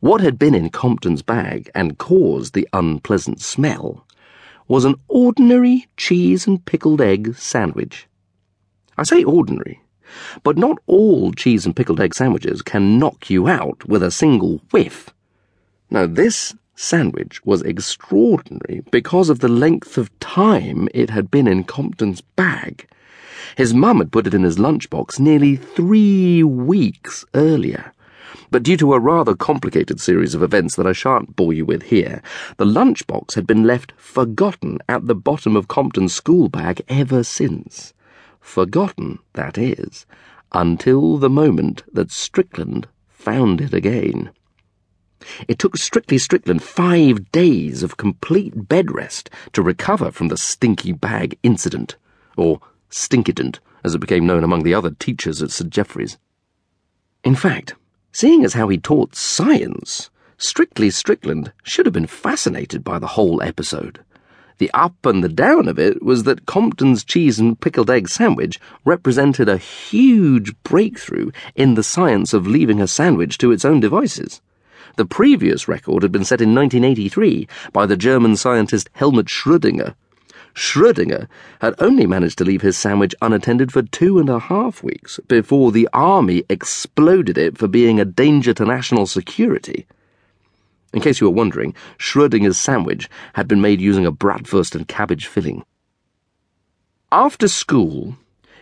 What had been in Compton's bag and caused the unpleasant smell was an ordinary cheese and pickled egg sandwich. I say ordinary, but not all cheese and pickled egg sandwiches can knock you out with a single whiff. Now, this sandwich was extraordinary because of the length of time it had been in Compton's bag. His mum had put it in his lunchbox nearly three weeks earlier. But due to a rather complicated series of events that I shan't bore you with here, the lunchbox had been left forgotten at the bottom of Compton's school bag ever since. Forgotten, that is, until the moment that Strickland found it again. It took Strictly Strickland five days of complete bed rest to recover from the stinky bag incident, or stinkident, as it became known among the other teachers at St. Geoffrey's. In fact, seeing as how he taught science, Strictly Strickland should have been fascinated by the whole episode. The up and the down of it was that Compton's cheese and pickled egg sandwich represented a huge breakthrough in the science of leaving a sandwich to its own devices. The previous record had been set in 1983 by the German scientist Helmut Schrödinger. Schrödinger had only managed to leave his sandwich unattended for two and a half weeks before the army exploded it for being a danger to national security. In case you were wondering, Schrödinger's sandwich had been made using a bratwurst and cabbage filling. After school,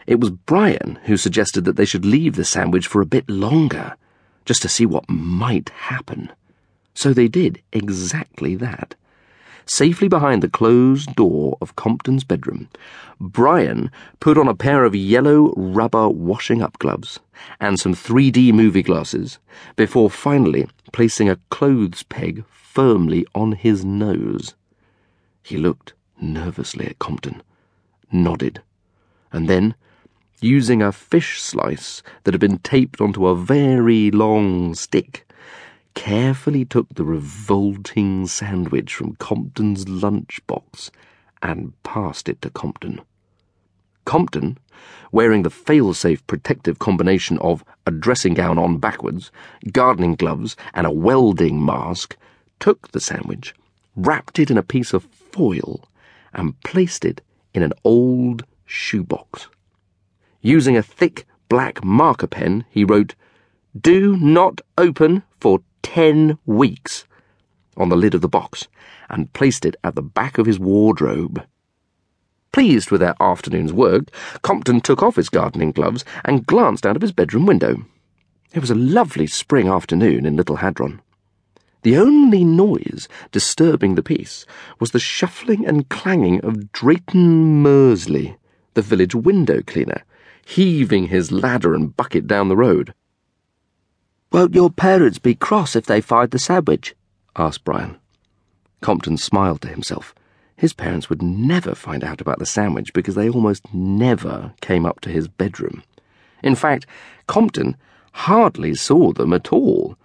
it was Bryan who suggested that they should leave the sandwich for a bit longer, just to see what might happen. So they did exactly that. Safely behind the closed door of Compton's bedroom, Bryan put on a pair of yellow rubber washing up gloves and some 3D movie glasses before finally placing a clothes peg firmly on his nose. He looked nervously at Compton, nodded, and then, using a fish slice that had been taped onto a very long stick, carefully took the revolting sandwich from Compton's lunchbox and passed it to Compton. Compton, wearing the fail-safe protective combination of a dressing gown on backwards, gardening gloves, and a welding mask, took the sandwich, wrapped it in a piece of foil, and placed it in an old shoebox. Using a thick black marker pen, he wrote, Do not open for ten weeks on the lid of the box and placed it at the back of his wardrobe. Pleased with their afternoon's work, Compton took off his gardening gloves and glanced out of his bedroom window. It was a lovely spring afternoon in Little Hadron. The only noise disturbing the peace was the shuffling and clanging of Drayton Mersley, the village window cleaner, heaving his ladder and bucket down the road. Won't your parents be cross if they find the sandwich? asked Bryan. Compton smiled to himself. His parents would never find out about the sandwich because they almost never came up to his bedroom. In fact, Compton hardly saw them at all.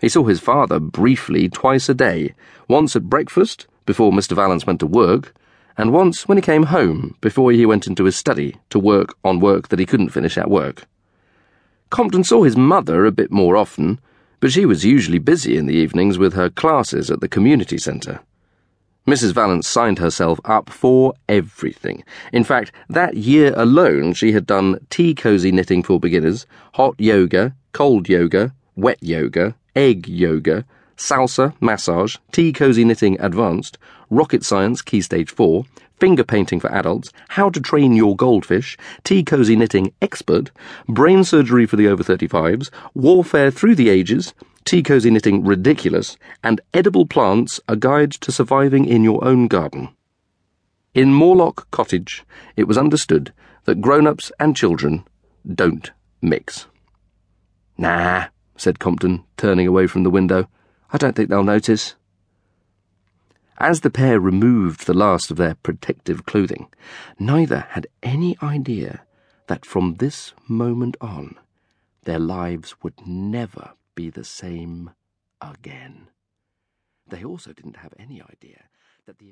He saw his father briefly twice a day, once at breakfast, before Mr. Valance went to work, and once when he came home, before he went into his study to work on work that he couldn't finish at work. Compton saw his mother a bit more often, but she was usually busy in the evenings with her classes at the community centre. Mrs. Valance signed herself up for everything. In fact, that year alone she had done tea cozy knitting for beginners, hot yoga, cold yoga, wet yoga, egg yoga, salsa, massage, tea cozy knitting advanced, rocket science key stage 4, finger painting for adults, how to train your goldfish, tea cozy knitting expert, brain surgery for the over 35s, warfare through the ages, tea cozy knitting ridiculous, and edible plants a guide to surviving in your own garden. In Morlock Cottage, it was understood that grown ups and children don't mix. Nah, said Compton, turning away from the window. I don't think they'll notice. As the pair removed the last of their protective clothing, neither had any idea that from this moment on, their lives would never be the same again. They also didn't have any idea that the